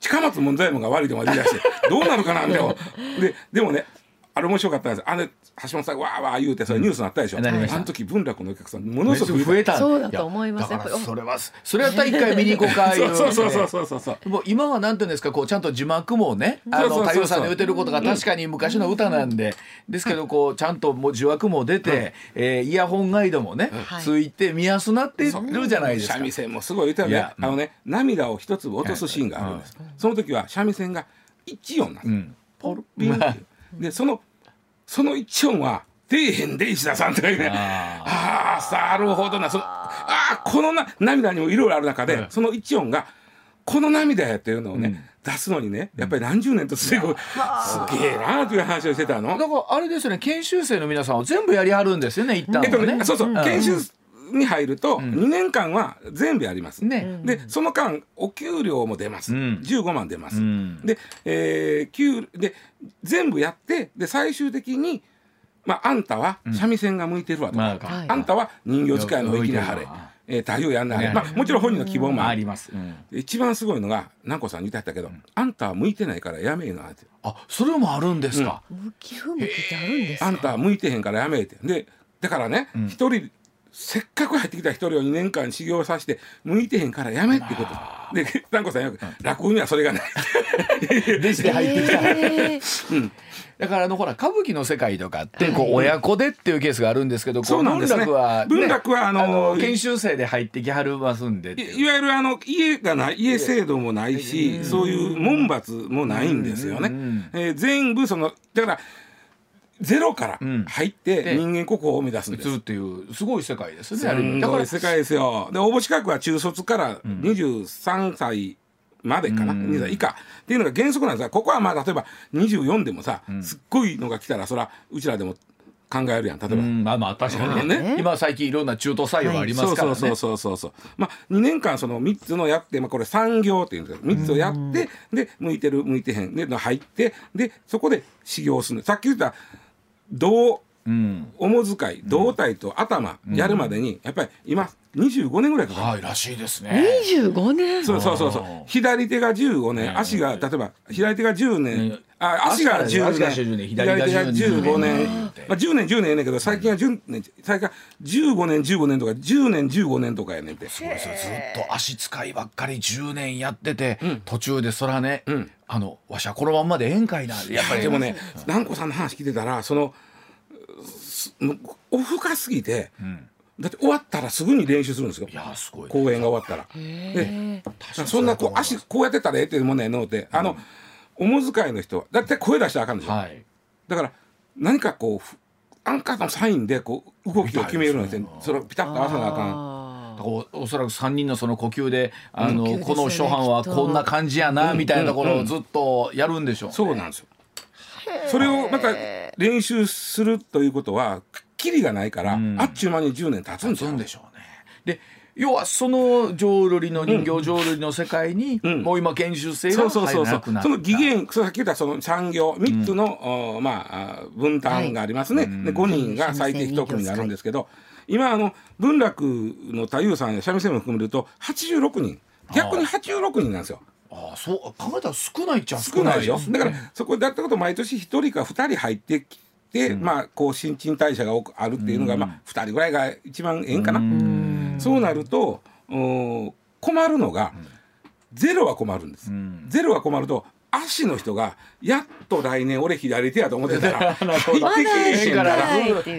[SPEAKER 2] 近松門左衛門が悪いとも言い出してどうなるかなみたいな。ででもねあれ面白かったんです。あれ橋本さんわーわー言うてそれニュースになったでしょ、うん、あの時文楽のお客さんものすごく増えた
[SPEAKER 3] そうだと思います。
[SPEAKER 1] それはそれやったら一回見に行こうか
[SPEAKER 2] いう。そうそうそうそうそうそう
[SPEAKER 1] もう今はなんていうんですかこうちゃんと字幕もねあの太陽さんの言ってることが確かに昔の歌なんで、ですけどこうちゃんともう字幕も出て、うん、えー、イヤホンガイドもね、はい、ついて見やすなってるじゃないですか
[SPEAKER 2] 三味線もすごい歌よねあのね涙を一粒落とすシーンがあるんです、その時は三味線が一音なんです、うん、ポルピンでそのその一音は底辺で石田さんとかいうね。ああなるほどな。そのああこのな涙にもいろいろある中で、うん、その一音がこの涙やっていうのをね、うん、出すのにねやっぱり何十年とすごい、すげえなという話をしてたの。
[SPEAKER 1] だからあれですよね。研修生の皆さんは全部やりはるんですよね一旦ね,、えっとね
[SPEAKER 2] そうそう、研修に入ると2年間は全部やります、ね、でその間お給料も出ます、うん、15万出ます、うん、で,、えー、給で全部やってで最終的にまあ、あんたは三味線が向いてるわと。か、うんまあ、あんたは人形使いの生きなはれ、えー、太陽やんなはれ、まあ、もちろん本人の希望もあります、うん、一番すごいのが南光さんに言ってたけど、うん、あんたは向いてないからやめえなって。
[SPEAKER 1] あそれもあるんですか、
[SPEAKER 3] 向き不向きってあるんです
[SPEAKER 2] あんたは向いてへんからやめえって。でだからね一、人せっかく入ってきた一人を2年間修行させて向いてへんからやめってこと。で南光さんよく、落語にはそれがない。
[SPEAKER 1] 弟子で入ってきた、えー、うん。だからあのほら歌舞伎の世界とかってこう親子でっていうケースがあるんですけど、
[SPEAKER 2] そうなんですね、文楽は、ね、文楽はあの
[SPEAKER 1] 研修生で入ってきはるますんで
[SPEAKER 2] いわゆるあの家がない家制度もないし、そういう門閥もないんですよね。えー、全部そのだからゼロから入って人間国宝を目指すんです、
[SPEAKER 1] っていうすごい世界ですね。
[SPEAKER 2] すごい世界ですよ。で応募資格は中卒から23歳までかな、うん、以下。っていうのが原則なんです。がここはまあ例えば24でもさ、うん、すっごいのが来たらそらうちらでも考えるやん。例えば、
[SPEAKER 1] まあまあ確かにね。今最近いろんな中途採用がありますからね、
[SPEAKER 2] そうそうそうそうまあ2年間その3つのやって、まあ、これ産業っていうんですけど3つをやってで向いてる向いてへん。で入ってでそこで修行する。さっき言った銅うん、おも遣い胴体と頭やるまでに、やっぱり今25年ぐらいかかる、
[SPEAKER 1] はいらしいですね。
[SPEAKER 3] 25年。
[SPEAKER 2] そうそうそう。そう左手が15年足が例えば左手が10年、あ足が10年左手が15年。まあ10年10年やねんけど最近は10年最近は15年15年とか10年15年とかやねんて。
[SPEAKER 1] そうですよ。ずっと足使いばっかり10年やってて、途中でそらね、あのわしはこのまんまでええんかいな。
[SPEAKER 2] やっぱり。でもね南光さんの話聞いてたらそのオフ深すぎて、だって終わったらすぐに練習するんですよ。いやすごい、公演が終わったら。でそんなこう足こうやってたらええってもんねのってあの、おもづかいの人はだって声出したらあかんでしょ。はい、だから何かこうアンカーのサインでこう動きを決めるのにそれをピタッと合わせなあかん。
[SPEAKER 1] おおそらく3人のその呼吸であの、この初版はこんな感じやな、みたいなところをずっとやるんでしょう、
[SPEAKER 2] ね、そうなんですよ。それをまた練習するということはきりがないから、うん、あっちゅう間に10年経つん
[SPEAKER 1] でしょうね。で要はその浄瑠璃の人形浄瑠璃の世界に、うん、もう今研修生が入らなくな
[SPEAKER 2] その義元さっき言ったその産業3つの、うん、まあ分担がありますね、はい、で5人が最低1組になるんですけど、今あの文楽の太夫さんや三味線も含めると86人。逆に86人なんですよ。
[SPEAKER 1] ああそう考えたら少ないっちゃ
[SPEAKER 2] 少ないでしょ、だからそこでやったこと毎年1人か2人入ってきて、うん、まあこう新陳代謝が多くあるっていうのが、まあ2人ぐらいが一番ええんかなそうなると困るのが、ゼロは困るんです、ゼロは困ると足の人がやっと来年俺左手やと思ってたら 入ってけへんから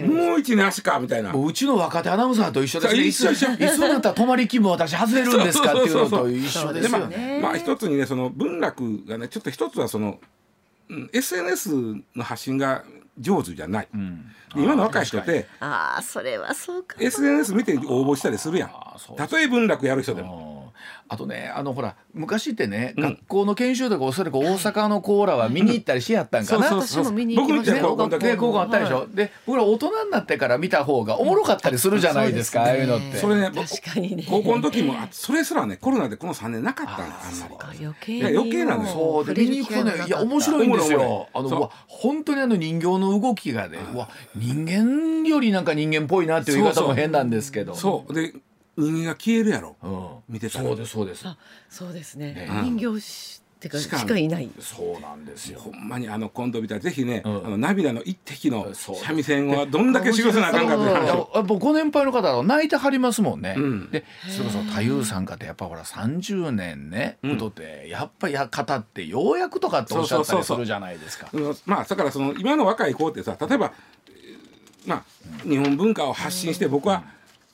[SPEAKER 2] もう一年足かみたいな。
[SPEAKER 1] うちの若手アナウンサーと一緒ですね。一緒一緒。いつだったら泊まり勤務私外れるんですかっていうのと一緒ですよね。
[SPEAKER 2] まあ一つにねその文楽がねちょっと一つはその、うん、SNS の発信が上手じゃない、うん、今の若い人って
[SPEAKER 3] ああそれはそうか
[SPEAKER 2] SNS 見て応募したりするやん。たとえ文楽やる人でも
[SPEAKER 1] あとねあのほら昔ってね、うん、学校の研修とかおそらく大阪のコーラは見に行ったりしやったんかな、
[SPEAKER 3] うん、私も見に行きました
[SPEAKER 1] 高校の時高校あったでしょ、はい、で僕ら大人になってから見た方がおもろかったりするじゃないですか、うん、ああいうのって。
[SPEAKER 2] それね確かにね。高校の時もそれすらねコロナでこの3年なかったんあんま
[SPEAKER 3] り。余計
[SPEAKER 2] 余計なんです
[SPEAKER 1] そうで見に行くとねいや面白いんですよ。あの本当にあの人形の動きがねわ人間よりなんか人間っぽいなっていう言い方も変なんですけど。
[SPEAKER 2] そう。で人間が消えるやろ、うん、見てた
[SPEAKER 1] そうですそうです。
[SPEAKER 3] そうですね、ね、人形してかしかいない。
[SPEAKER 1] そうなんですよ。
[SPEAKER 2] ほんまにあの今度見たらぜひね、うん、あの涙の一滴の三味線はどんだけ修行せなあかんかって
[SPEAKER 1] やっぱご年配の方は泣いてはりますもんね、うん、でそれこそ太夫さんかってやっぱほら30年ね歌ってやっぱり語ってようやくとかっておっしゃったりするじゃないですか。
[SPEAKER 2] まあだからその今の若い子ってさ例えばまあ日本文化を発信して僕は、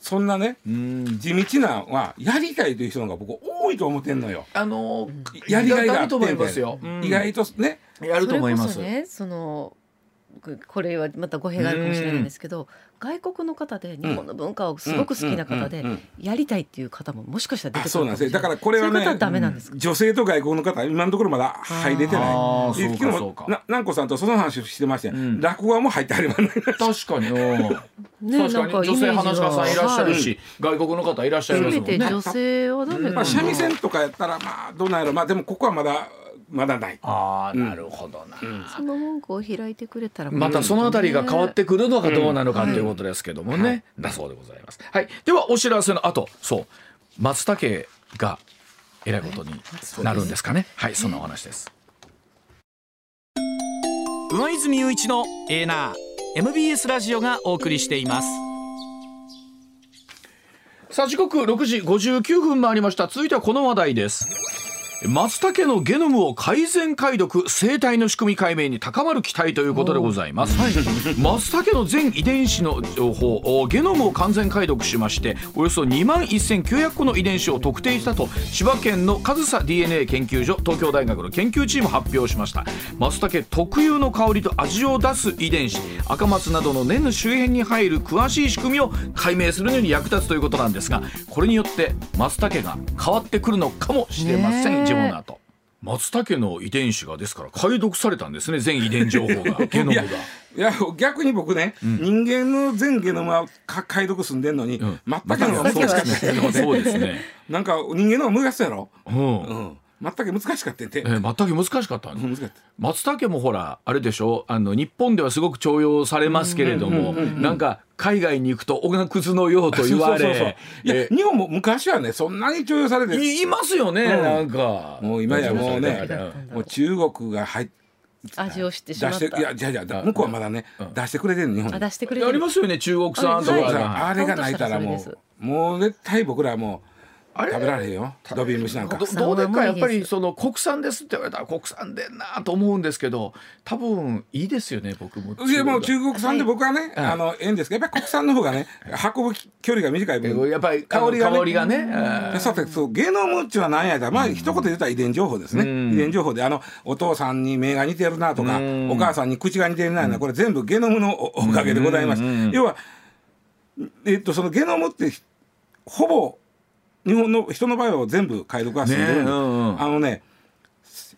[SPEAKER 2] そんなね地道なはやりたいという人が僕多いと思ってんのよ。
[SPEAKER 1] あのやりがいがあって
[SPEAKER 2] 意外とね。
[SPEAKER 1] やると思います。
[SPEAKER 3] ね、そのこれはまた語弊があるかもしれないんですけど、外国の方で日本の文化をすごく好きな方でやりたいっていう方ももしかしたら出てくる
[SPEAKER 2] そうなんですだからこれはね女性と外国の方今のところまだ入れてない。昨日もな南子さんとその話してまして、落語はもう入ってありません。確
[SPEAKER 1] かに。ね、確かに。女性話し家さんいらっしゃるし、外国の方いらっしゃいますもんね。
[SPEAKER 3] 女性はダメ
[SPEAKER 2] まあ三味線とかやったらまあどうなんやろ。まあでもここはまだまだない。
[SPEAKER 1] ああ、なるほどな、
[SPEAKER 3] その文句を開いてくれたら
[SPEAKER 1] またそのあたりが変わってくるのかどうなのかということですけどもね、だそうでございます。はい、ではお知らせの後、そう。松茸がえらいことになるんですかね。はい、そんなお話です。上泉雄一のエーナー MBS ラジオがお送りしています。さあ時刻6時59分回りました。続いてはこの話題です松茸のゲノムを改善解読生態の仕組み解明に高まる期待ということでございます、はい、松茸の全遺伝子の情報ゲノムを完全解読しましておよそ2万1900個の遺伝子を特定したと千葉県の上総 DNA 研究所東京大学の研究チーム発表しました。松茸特有の香りと味を出す遺伝子赤松などの根の周辺に入る詳しい仕組みを解明するのに役立つということなんですがこれによって松茸が変わってくるのかもしれません、自分の後松茸の遺伝子がですから解読されたんですね全遺伝情報が ゲノムが。
[SPEAKER 2] いや逆に僕ね、うん、人間の全ゲノムは解読済んでんのに、うん、全くの難しかったそうですね。なんか人間の方が難しいやろ、うん、うん松茸難しかったんで、
[SPEAKER 1] えー、松茸難しかった松茸もほらあれでしょ？あの日本ではすごく重用されますけれども、なんか海外に行くとおがくずのようと言われ
[SPEAKER 2] いや、日本も昔はねそんなに重用されて
[SPEAKER 1] い。ますよね、うん、なんか。
[SPEAKER 2] もう今やもうねもう中国が入って
[SPEAKER 3] 味を知ってしまった。
[SPEAKER 2] いやじゃじゃ向こうはまだね、出してくれてる日本
[SPEAKER 3] に。出してくれてる
[SPEAKER 1] ありますよね中国産と
[SPEAKER 2] か。あれがないたらもうもう絶対僕らもう食べられへんよ。ドビー虫なんか。
[SPEAKER 1] どうでかやっぱりその国産ですって言われたら国産でんなと思うんですけど多分いいですよね僕も。
[SPEAKER 2] いやもう中国産で僕はね、はい、あのええんですけどやっぱり国産の方がね運ぶ距離が短い分。
[SPEAKER 1] やっぱり香りがね。香りがね。
[SPEAKER 2] さてそう芸能ムッチは何やったらまあ一言言ったら遺伝情報ですね、遺伝情報であのお父さんに目が似てるなとかお母さんに口が似てるなこれ全部ゲノムのおかげでございます要はえっとそのゲノムってほぼ日本の人の場合は全部解読が進んでるんで、ねうんうん、あのね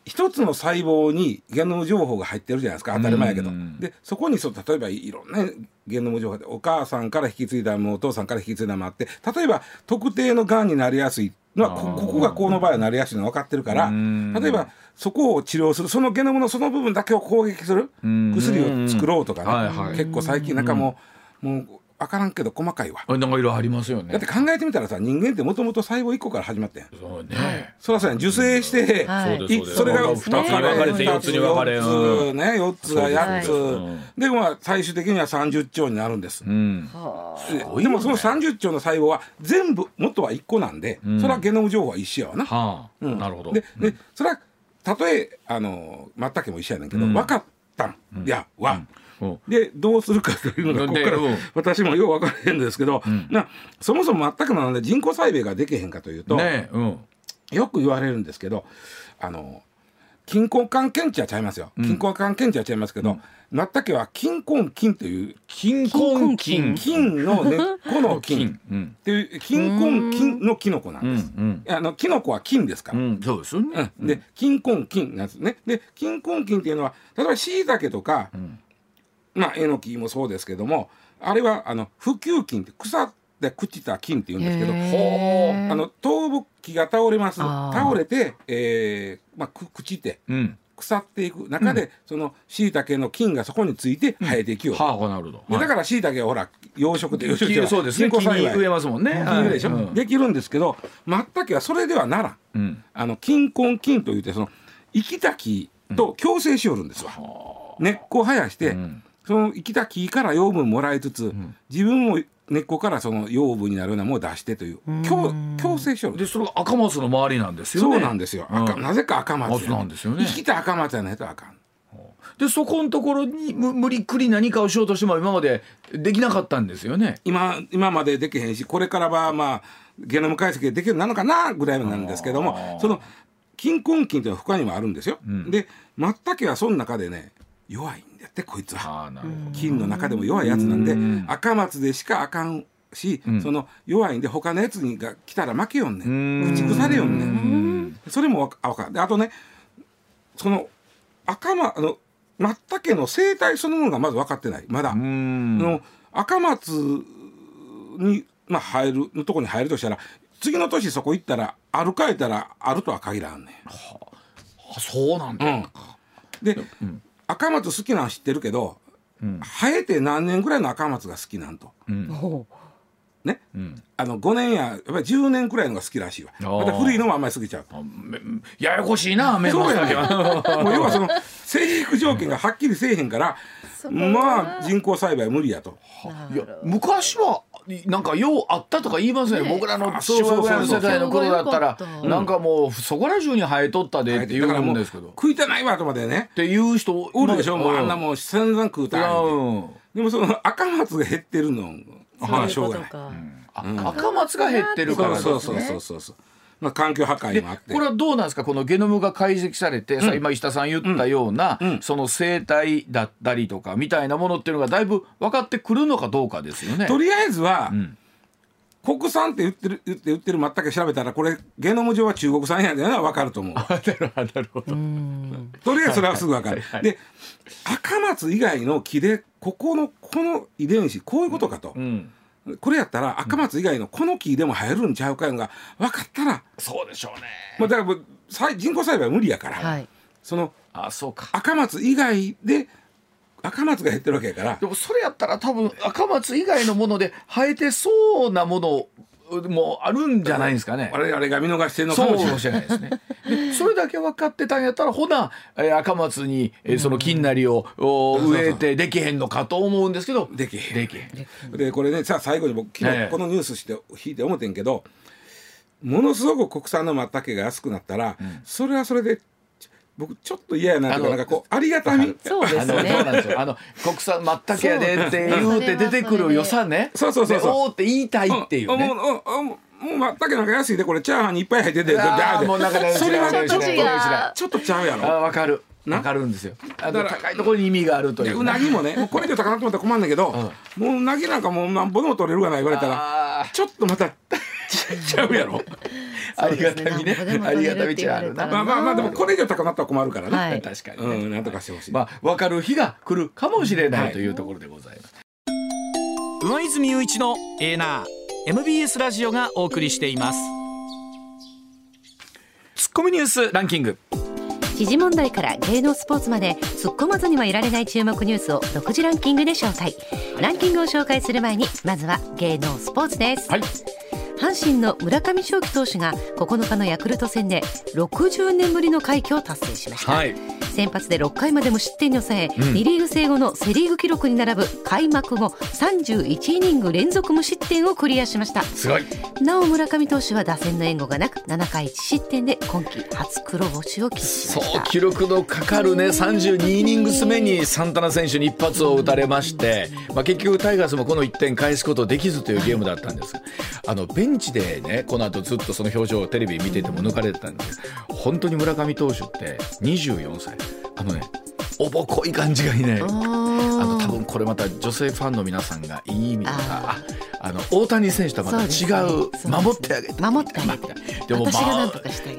[SPEAKER 2] 一つの細胞にゲノム情報が入ってるじゃないですか当たり前やけど、うん、でそこにそう例えばいろんなゲノム情報でお母さんから引き継いだもお父さんから引き継いだもあって例えば特定のがんになりやすいのはここがこの場合はなりやすいの分かってるから例えばそこを治療するそのゲノムのその部分だけを攻撃する薬を作ろうとかね、はいはい、結構最近なんかもうもう分からんけど細かいわ。
[SPEAKER 1] なんかいろいろありますよね。
[SPEAKER 2] だって考えてみたらさ人間ってもともと細胞1個から始まってん。
[SPEAKER 1] そうね。
[SPEAKER 2] そらそうや受精して、はい、それが
[SPEAKER 1] 2つに分かれて4つに分かれ
[SPEAKER 2] る4つね4つが8つ。でまあ最終的には30兆になるんです、うん、でもその30兆の細胞は全部元は1個なんで、それはゲノム情報は一緒やわな、は
[SPEAKER 1] あ、なるほど。
[SPEAKER 2] ででそれはたとえあの全くも一緒やねんけど、分かったんやは、でどうするかというのがここから私もよう分からへんですけど、なそもそも全くのなんで人工細胞ができへんかというと、ねうん、よく言われるんですけどあの金婚関検知はちゃいますよ、金婚関検知はちゃいますけど、まったけは金婚金という
[SPEAKER 1] 金婚金
[SPEAKER 2] 金の根っ この金っていう金婚金のキノコなんです。あのキノコは金ですから。
[SPEAKER 1] そうですよね。
[SPEAKER 2] で金婚金なんですね。で金婚金っていうのは例えばしいたけとか、まあえのきもそうですけどもあれはあの普及金って腐って朽ちた金って言うんですけどあの倒木が倒れます。倒れて、えーまあ、朽ちて。うん。腐っていく。中で、うん、そのしいたけの菌がそこについて生えていきよう、うん、
[SPEAKER 1] はあ、なるほど、
[SPEAKER 2] だからしいたけはほら養殖で養殖
[SPEAKER 1] でそうですね。栽培。植えますもんね、
[SPEAKER 2] でしょ、うん、できるんですけどまったけはそれではならん、うん、あの菌根菌といってその生きた木と共生しよるんですわ、根っこを生やして、その生きた木から養分もらいつつ、自分も根っこからその養分になるようなものを出してという共共生しよ
[SPEAKER 1] るでそれが赤松の周りなんですよ
[SPEAKER 2] ね。そうなんですよ、赤なぜか赤松なんですよね。生きた赤松やないとあかん。
[SPEAKER 1] でそこのところに無理くり何かをしようとしても今までできなかったんですよね。
[SPEAKER 2] 今今までできへんしこれからはまあゲノム解析でできるようになるのかなぐらいなんですけどもその金根菌というのは他にもあるんですよ、うん、でマッタケはその中でね弱いんだってこいつは。金の中でも弱いやつなんで赤松でしかあかんし、うん、その弱いんで他のやつにが来たら負けよんねん。駆逐されよんねん。それもあかんであとねその赤松あのマッタケの生態そのものがまず分かってない。まだ。の赤松に、まあ、入るのとこに入るとしたら次の年そこ行ったら歩かれたらあるとは限らんねん。は
[SPEAKER 1] あ、そうなんだ、うん、
[SPEAKER 2] で、うん、赤松好きなん知ってるけど、うん、生えて何年ぐらいの赤松が好きなんと。うん。ね、うん、あの5年ややっぱり10年くらいのが好きらしいわ。また古いのもあんまり過ぎちゃう
[SPEAKER 1] ややこしいな
[SPEAKER 2] メモそうや もう要はその生育条件がはっきりせえへんからまあ人工栽培無理やと。
[SPEAKER 1] いや昔はなんかようあったとか言いますね僕らの父親の世代の頃だったらなんかもうそこら中に生えとったでって言うんですけど。
[SPEAKER 2] 食いてないわとまでね。
[SPEAKER 1] っていう人
[SPEAKER 2] おるでしょもう。あんなもう散々食うたでもその赤松が減ってるの。はしょうがない。
[SPEAKER 1] 赤松が減ってるから
[SPEAKER 2] そうそうそうそうそうまあ、環境破壊もあって
[SPEAKER 1] これはどうなんですか？このゲノムが解析されて、さ今石田さん言ったような、その生態だったりとかみたいなものっていうのがだいぶ分かってくるのかどうかですよね。
[SPEAKER 2] とりあえずは、国産って言ってる言って言ってる全く調べたらこれゲノム上は中国産やでは分かると思う。な
[SPEAKER 1] るほど。
[SPEAKER 2] とりあえずそれはすぐ分かる。はいはい、で赤松以外の木でここのこの遺伝子こういうことかと。うんこれやったら赤松以外のこの木でも生えるんちゃうかいうのが分かったら、
[SPEAKER 1] そうでしょうね、
[SPEAKER 2] まあ、だから人工栽培は無理やから、はい、その
[SPEAKER 1] あそうか。
[SPEAKER 2] 赤松以外で赤松が減ってるわけやから。
[SPEAKER 1] でもそれやったら多分赤松以外のもので生えてそうなものもあるんじゃないですかね。
[SPEAKER 2] あれあれが見逃してるのかもしれないですね。
[SPEAKER 1] それだけ分かってたんやったらほな、えー、赤松に、えー、その金なりを、植えてできへんのかと思うんですけど
[SPEAKER 2] できへん。できへん。でこれねさあ最後に僕昨日このニュースして引いて思ってんけど、ものすごく国産のマッタケが安くなったら、うん、それはそれで僕ちょっと嫌やなとかなんかこうありがたみ。
[SPEAKER 3] そうですね。
[SPEAKER 1] あの国産まったけやでって言うて出てくる良さね。
[SPEAKER 2] そうそうそうそう。
[SPEAKER 1] おって言いたいっていうね。もう
[SPEAKER 2] もうまったけなんか安いでこれチャーハンにいっぱい入ってて
[SPEAKER 1] あもうなんかね
[SPEAKER 2] それはちょっとちょっとちゃうやろ。
[SPEAKER 1] あわかる。わかるんですよ。だから高いところに意味があるという。
[SPEAKER 2] うなぎもね、これで高なと思ったら困るんだけど、もううなぎなんかもうなんぼでも取れるがな言われたら、ちょっとまたちゃうやろ。
[SPEAKER 1] ありがたみね。ありがたみちゃあるな。
[SPEAKER 2] まあまあまあでもこれ以上高なったら困るからね。
[SPEAKER 1] はい、確かに、
[SPEAKER 2] ね、うん、なんとかしてほしい。
[SPEAKER 1] まあ分かる日が来るかもしれないというところでございます。上泉雄一のエーナー MBS ラジオがお送りしています。ツッコミニュースランキング。
[SPEAKER 3] 時事問題から芸能スポーツまで突っ込まずにはいられない注目ニュースを独自ランキングで紹介ランキングを紹介する前にまずは芸能スポーツです、はい阪神の村上正輝投手が9日のヤクルト戦で60年ぶりの快挙を達成しました、はい、先発で6回まで無失点に抑え、うん、2リーグ制後のセ・リーグ記録に並ぶ開幕後31イニング連続無失点をクリアしました。
[SPEAKER 1] すごい。
[SPEAKER 3] なお村上投手は打線の援護がなく7回1失点で今季初黒星を喫しました。
[SPEAKER 1] そう記録のかかるね。32イニングス目にサンタナ選手に一発を打たれまして、まあ、結局タイガースもこの1点返すことできずというゲームだったんですあのベンチでねこの後ずっとその表情をテレビ見てても抜かれてたんで本当に村上投手って24歳。あのねおぼこい感じがいい。ねあの多分これまた女性ファンの皆さんがいい意味でかあの大谷選手とはまた違う、ね、守ってあげて。
[SPEAKER 3] 守ってあげて。でも、まあ、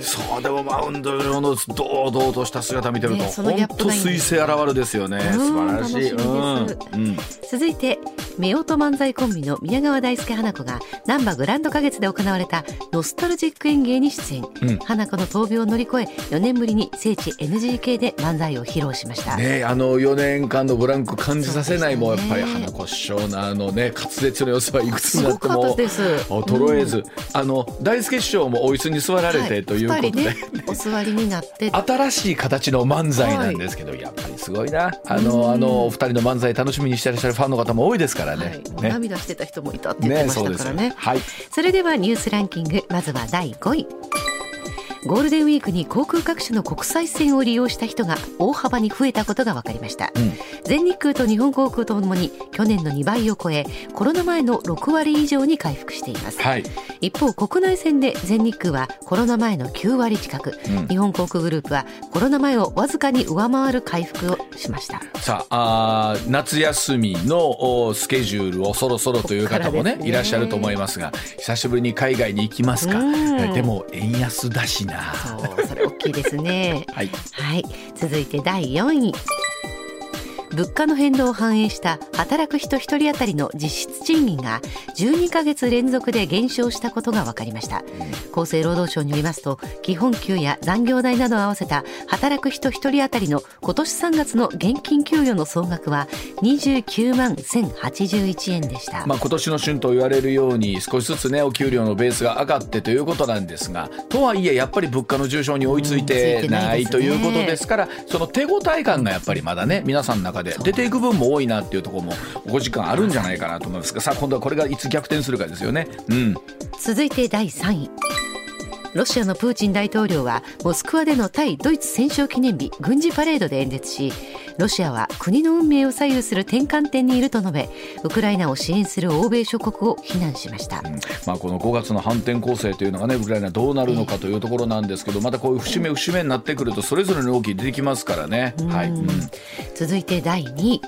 [SPEAKER 1] そうでもマウンド上の堂々とした姿見てると、ね、本当彗星現るですよね。素晴らしい、うん、
[SPEAKER 3] 続いて夫婦漫才コンビの宮川大輔花子が難波グランド花月で行われたノスタルジック演芸に出演、うん、花子の闘病を乗り越え4年ぶりに聖地 NGK で漫才を披露しました。
[SPEAKER 1] ねあの4年間のブランク感じさせないもやっぱり花子師匠のあのね滑舌の良さはいくつになっても衰えず、うん、あの大輔師匠もお椅子に座られてということで、はいね、
[SPEAKER 3] お座りになって。
[SPEAKER 1] 新しい形の漫才なんですけど、はい、やっぱりすごいな。あのあのお二人の漫才楽しみにしてらっしゃるファンの方も多いですからね。
[SPEAKER 3] はい。ね、涙してた人もいたって言ってましたからね、ね、
[SPEAKER 1] はい、
[SPEAKER 3] それではニュースランキングまずは第5位ゴールデンウィークに航空各社の国際線を利用した人が大幅に増えたことが分かりました、うん、全日空と日本航空ともに去年の2倍を超えコロナ前の6割以上に回復しています、はい、一方国内線で全日空はコロナ前の9割近く、うん、日本航空グループはコロナ前をわずかに上回る回復をしました。
[SPEAKER 1] さああ夏休みのスケジュールをそろそろという方もね、ね、い。らっしゃると思いますが久しぶりに海外に行きますか、でも円安だしな。
[SPEAKER 3] そうそれ大きいですね。
[SPEAKER 1] はい、
[SPEAKER 3] はい、続いて第4位物価の変動を反映した働く人1人当たりの実質賃金が12ヶ月連続で減少したことが分かりました、厚生労働省によりますと基本給や残業代などを合わせた働く人1人当たりの今年3月の現金給与の総額は29万1081円でした、
[SPEAKER 1] まあ、今年の春と言われるように少しずつねお給料のベースが上がってということなんですがとはいえやっぱり物価の上昇に追いついてないということですからその手応え感がやっぱりまだね皆さんの中中で。出ていく分も多いなっていうところも5時間あるんじゃないかなと思いますが。さあ今度はこれがいつ逆転するかですよね。うん、
[SPEAKER 3] 続いて第3位ロシアのプーチン大統領はモスクワでの対ドイツ戦勝記念日軍事パレードで演説しロシアは国の運命を左右する転換点にいると述べウクライナを支援する欧米諸国を非難しました、うん、
[SPEAKER 1] まあ、この5月の反転攻勢というのがねウクライナどうなるのかというところなんですけどまたこういう節目節目になってくるとそれぞれの動き出てきますからね。はい、うん、
[SPEAKER 3] 続いて第2位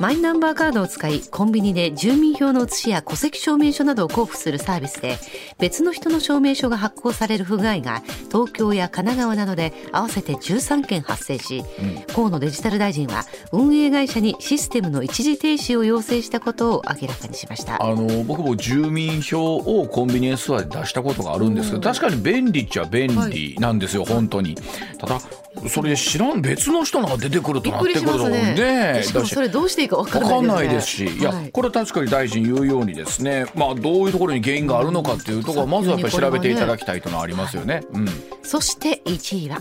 [SPEAKER 3] マイナンバーカードを使いコンビニで住民票の写しや戸籍証明書などを交付するサービスで別の人の証明書が発行される不具合が東京や神奈川などで合わせて13件発生し、うん、河野デジタル大臣は運営会社にシステムの一時停止を要請したことを明らかにしました。
[SPEAKER 1] あの僕も住民票をコンビニエンスストアで出したことがあるんですけど、確かに便利っちゃ便利なんですよ、はい、本当に。ただそれ知らん別の人が出てくるとなってくると
[SPEAKER 3] ね。しかもそれどうしていいか分か
[SPEAKER 1] んないですし、いや、これ確かに大臣言うようにですね。まあどういうところに原因があるのかっていうところはまずはやっぱり調べていただきたいというのはありますよね。うん、
[SPEAKER 3] そして1位は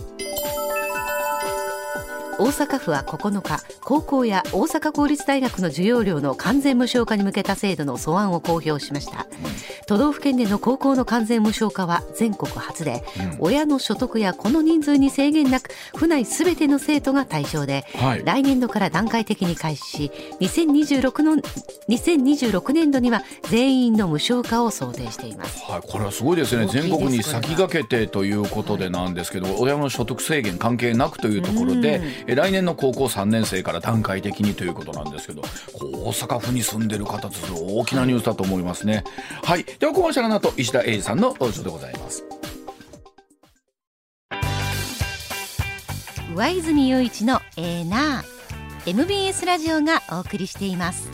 [SPEAKER 3] 大阪府は9日高校や大阪公立大学の授業料の完全無償化に向けた制度の素案を公表しました、都道府県での高校の完全無償化は全国初で、うん、親の所得やこの人数に制限なく府内すべての生徒が対象で、はい、来年度から段階的に開始し2026の2026年度には全員の無償化を想定しています、
[SPEAKER 1] はい、これはすごいですね。全国に先駆けてということでなんですけど、親の所得制限関係なくというところで、来年の高校3年生から段階的にということなんですけど大阪府に住んでる方と大きなニュースだと思いますね。はい。ではコマーシャルの後石田英二さんの登場でございます。
[SPEAKER 3] 上泉雄一のエーナー。MBS ラジオがお送りしています。